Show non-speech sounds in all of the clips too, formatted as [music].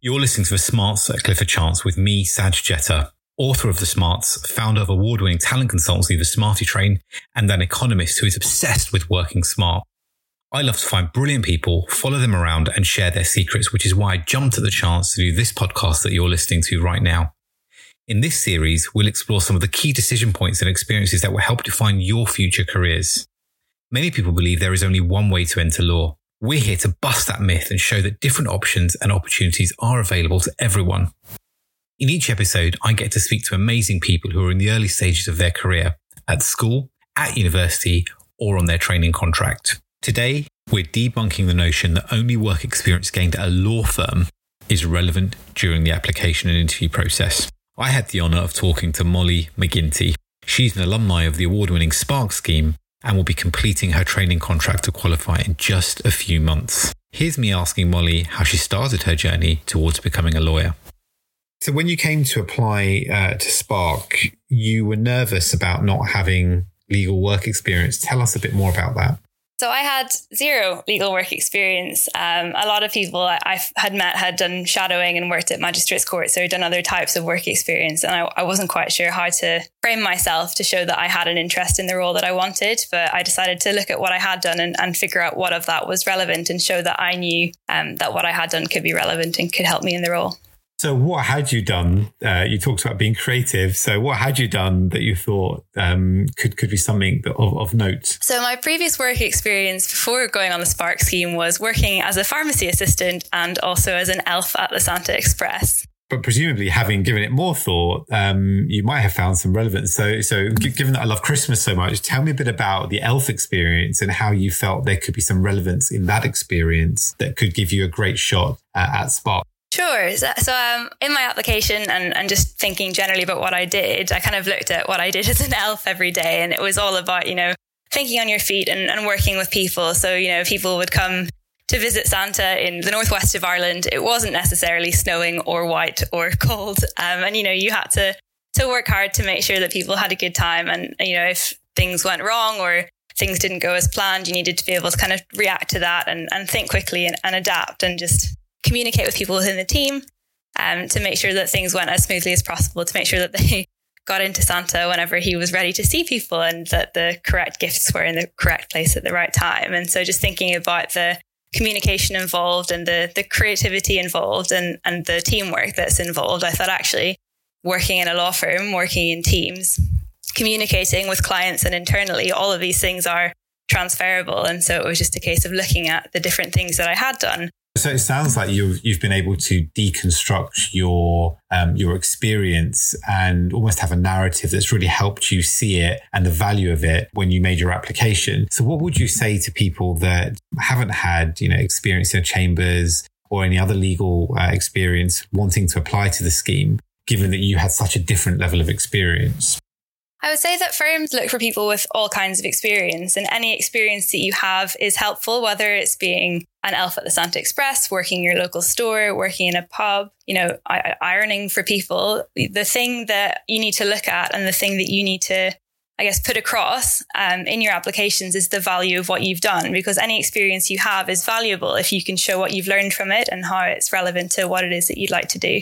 You're listening to the Smarts at Clifford Chance with me, Saj Jetta, author of The Smarts, founder of award winning talent consultancy, The Smarty Train, and an economist who is obsessed with working smart. I love to find brilliant people, follow them around, and share their secrets, which is why I jumped at the chance to do this podcast that you're listening to right now. In this series, we'll explore some of the key decision points and experiences that will help define your future careers. Many people believe there is only one way to enter law. We're here to bust that myth and show that different options and opportunities are available to everyone. In each episode, I get to speak to amazing people who are in the early stages of their career at school, at university, or on their training contract. Today, we're debunking the notion that only work experience gained at a law firm is relevant during the application and interview process. I had the honour of talking to Mollie MacGinty. She's an alumni of the award winning Spark scheme and will be completing her training contract to qualify in just a few months. Here's me asking Mollie how she started her journey towards becoming a lawyer. So, when you came to apply uh, to Spark, you were nervous about not having legal work experience. Tell us a bit more about that. So I had zero legal work experience. Um, a lot of people I had met had done shadowing and worked at magistrates courts, so done other types of work experience. And I, I, wasn't quite sure how to frame myself to show that I had an interest in the role that I wanted. But I decided to look at what I had done and, and figure out what of that was relevant and show that I knew um, that what I had done could be relevant and could help me in the role. So, what had you done? Uh, you talked about being creative. So, what had you done that you thought um, could could be something of, of note? So, my previous work experience before going on the Spark scheme was working as a pharmacy assistant and also as an elf at the Santa Express. But presumably, having given it more thought, um, you might have found some relevance. So, so given that I love Christmas so much, tell me a bit about the elf experience and how you felt there could be some relevance in that experience that could give you a great shot uh, at Spark. Sure. So, um, in my application and, and just thinking generally about what I did, I kind of looked at what I did [laughs] as an elf every day. And it was all about, you know, thinking on your feet and, and working with people. So, you know, people would come to visit Santa in the northwest of Ireland. It wasn't necessarily snowing or white or [laughs] cold. Um, and, you know, you had to, to work hard to make sure that people had a good time. And, you know, if things went wrong or things didn't go as planned, you needed to be able to kind of react to that and, and think quickly and, and adapt and just communicate with people within the team um, to make sure that things went as smoothly as possible, to make sure that they [laughs] got into Santa whenever he was ready to see people and that the correct gifts were in the correct place at the right time. And so just thinking about the communication involved and the the creativity involved and, and the teamwork that's involved, I thought actually working in a law firm, working in teams, communicating with clients and internally, all of these things are transferable. And so it was just a case of looking at the different things that I had done so it sounds like you've you've been able to deconstruct your um, your experience and almost have a narrative that's really helped you see it and the value of it when you made your application. So, what would you say to people that haven't had you know experience in chambers or any other legal uh, experience wanting to apply to the scheme, given that you had such a different level of experience? I would say that firms look for people with all kinds of experience, and any experience that you have is helpful, whether it's being an elf at the Santa Express, working your local store, working in a pub, you know, ironing for people. The thing that you need to look at and the thing that you need to, I guess, put across um, in your applications is the value of what you've done, because any experience you have is valuable if you can show what you've learned from it and how it's relevant to what it is that you'd like to do.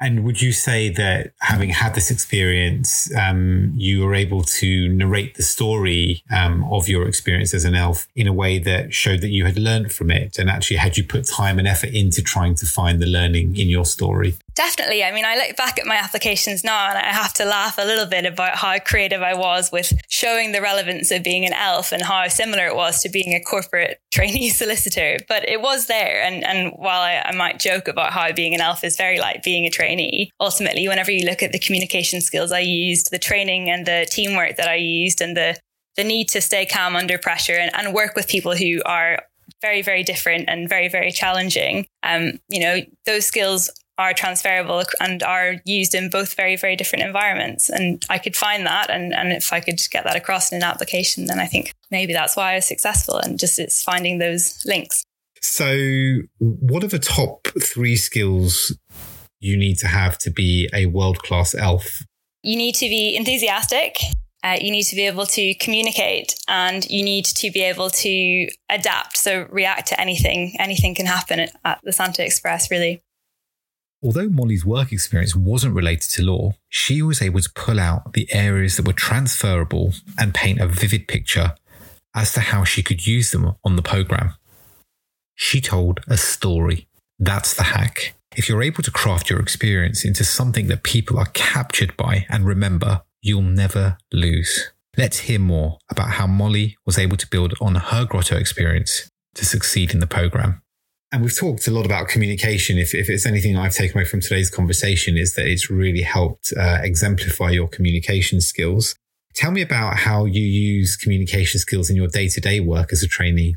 And would you say that having had this experience, um, you were able to narrate the story um, of your experience as an elf in a way that showed that you had learned from it? And actually, had you put time and effort into trying to find the learning in your story? Definitely. I mean, I look back at my applications now and I have to laugh a little bit about how creative I was with showing the relevance of being an elf and how similar it was to being a corporate [laughs] trainee solicitor. But it was there. And, and while I, I might joke about how being an elf is very like being a trainee, ultimately, whenever you look at the communication skills I used, the training and the teamwork that I used, and the the need to stay calm under pressure and, and work with people who are very, very different and very, very challenging. Um, you know, those skills are transferable and are used in both very, very different environments. And I could find that. And, and if I could get that across in an application, then I think maybe that's why I was successful. And just it's finding those links. So, what are the top three skills you need to have to be a world class elf? You need to be enthusiastic. Uh, you need to be able to communicate and you need to be able to adapt. So, react to anything. Anything can happen at the Santa Express, really. Although Mollie's work experience wasn't related to law, she was able to pull out the areas that were transferable and paint a vivid picture as to how she could use them on the program. She told a story. That's the hack. If you're able to craft your experience into something that people are captured by and remember, you'll never lose. Let's hear more about how Mollie was able to build on her grotto experience to succeed in the program. And we've talked a lot about communication. If, if it's anything I've taken away from today's conversation, is that it's really helped uh, exemplify your communication skills. Tell me about how you use communication skills in your day to day work as a trainee.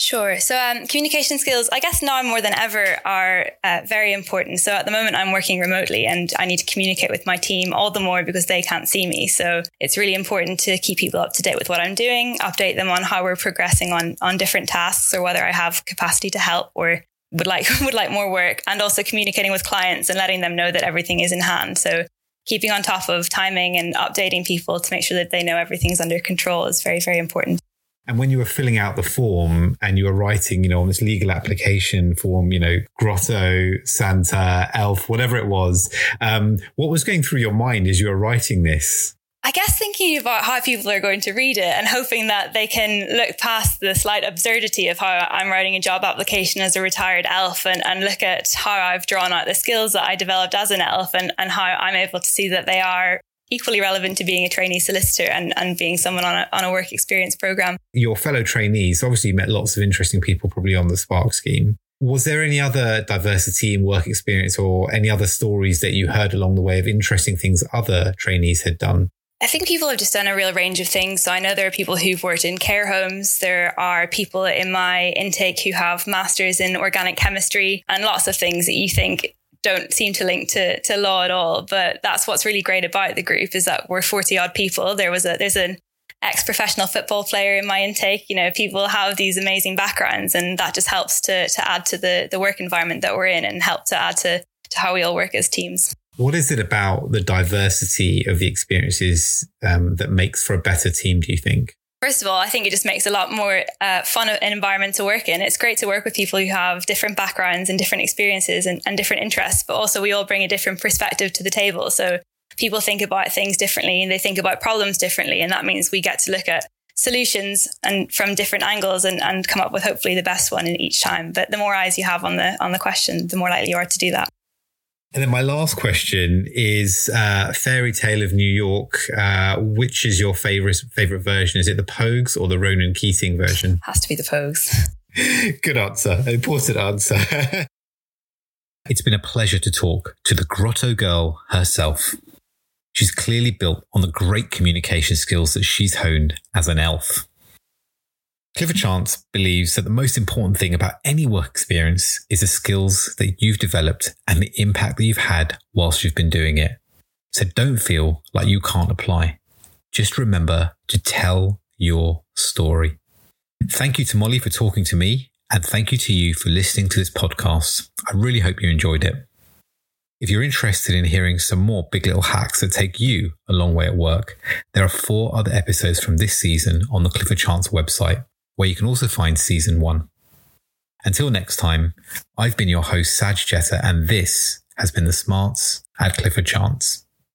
Sure. So, um, communication skills, I guess now more than ever, are uh, very important. So, at the moment, I'm working remotely and I need to communicate with my team all the more because they can't see me. So, it's really important to keep people up to date with what I'm doing, update them on how we're progressing on, on different tasks or whether I have capacity to help or would like [laughs] would like more work and also communicating with clients and letting them know that everything is in hand. So keeping on top of timing and updating people to make sure that they know everything's under control is very, very important. And when you were filling out the form and you were writing, you know, on this legal application form, you know, grotto, Santa, elf, whatever it was, um, what was going through your mind as you were writing this? I guess thinking about how people are going to read it and hoping that they can look past the slight absurdity of how I'm writing a job application as a retired elf and, and look at how I've drawn out the skills that I developed as an elf and, and how I'm able to see that they are equally relevant to being a trainee solicitor and, and being someone on a, on a work experience program. Your fellow trainees obviously met lots of interesting people probably on the Spark scheme. Was there any other diversity in work experience or any other stories that you heard along the way of interesting things other trainees had done? I think people have just done a real range of things. So I know there are people who've worked in care homes. There are people in my intake who have masters in organic chemistry and lots of things that you think don't seem to link to, to law at all. But that's what's really great about the group is that we're 40 odd people. There was a, there's an ex professional football player in my intake. You know, people have these amazing backgrounds and that just helps to, to add to the, the work environment that we're in and help to add to, to how we all work as teams. What is it about the diversity of the experiences um, that makes for a better team, do you think? First of all, I think it just makes a lot more uh, fun an environment to work in. It's great to work with people who have different backgrounds and different experiences and, and different interests, but also we all bring a different perspective to the table. So people think about things differently and they think about problems differently. And that means we get to look at solutions and from different angles and, and come up with hopefully the best one in each time. But the more eyes you have on the on the question, the more likely you are to do that. And then my last question is uh, Fairy Tale of New York. Uh, which is your favorite favorite version? Is it the Pogues or the Ronan Keating version? Has to be the Pogues. [laughs] Good answer. Important answer. [laughs] it's been a pleasure to talk to the Grotto Girl herself. She's clearly built on the great communication skills that she's honed as an elf. Clifford Chance believes that the most important thing about any work experience is the skills that you've developed and the impact that you've had whilst you've been doing it. So don't feel like you can't apply. Just remember to tell your story. Thank you to Mollie for talking to me, and thank you to you for listening to this podcast. I really hope you enjoyed it. If you're interested in hearing some more big little hacks that take you a long way at work, there are four other episodes from this season on the Clifford Chance website where you can also find season one. Until next time, I've been your host, Saj Jetta, and this has been the Smarts at Clifford Chance.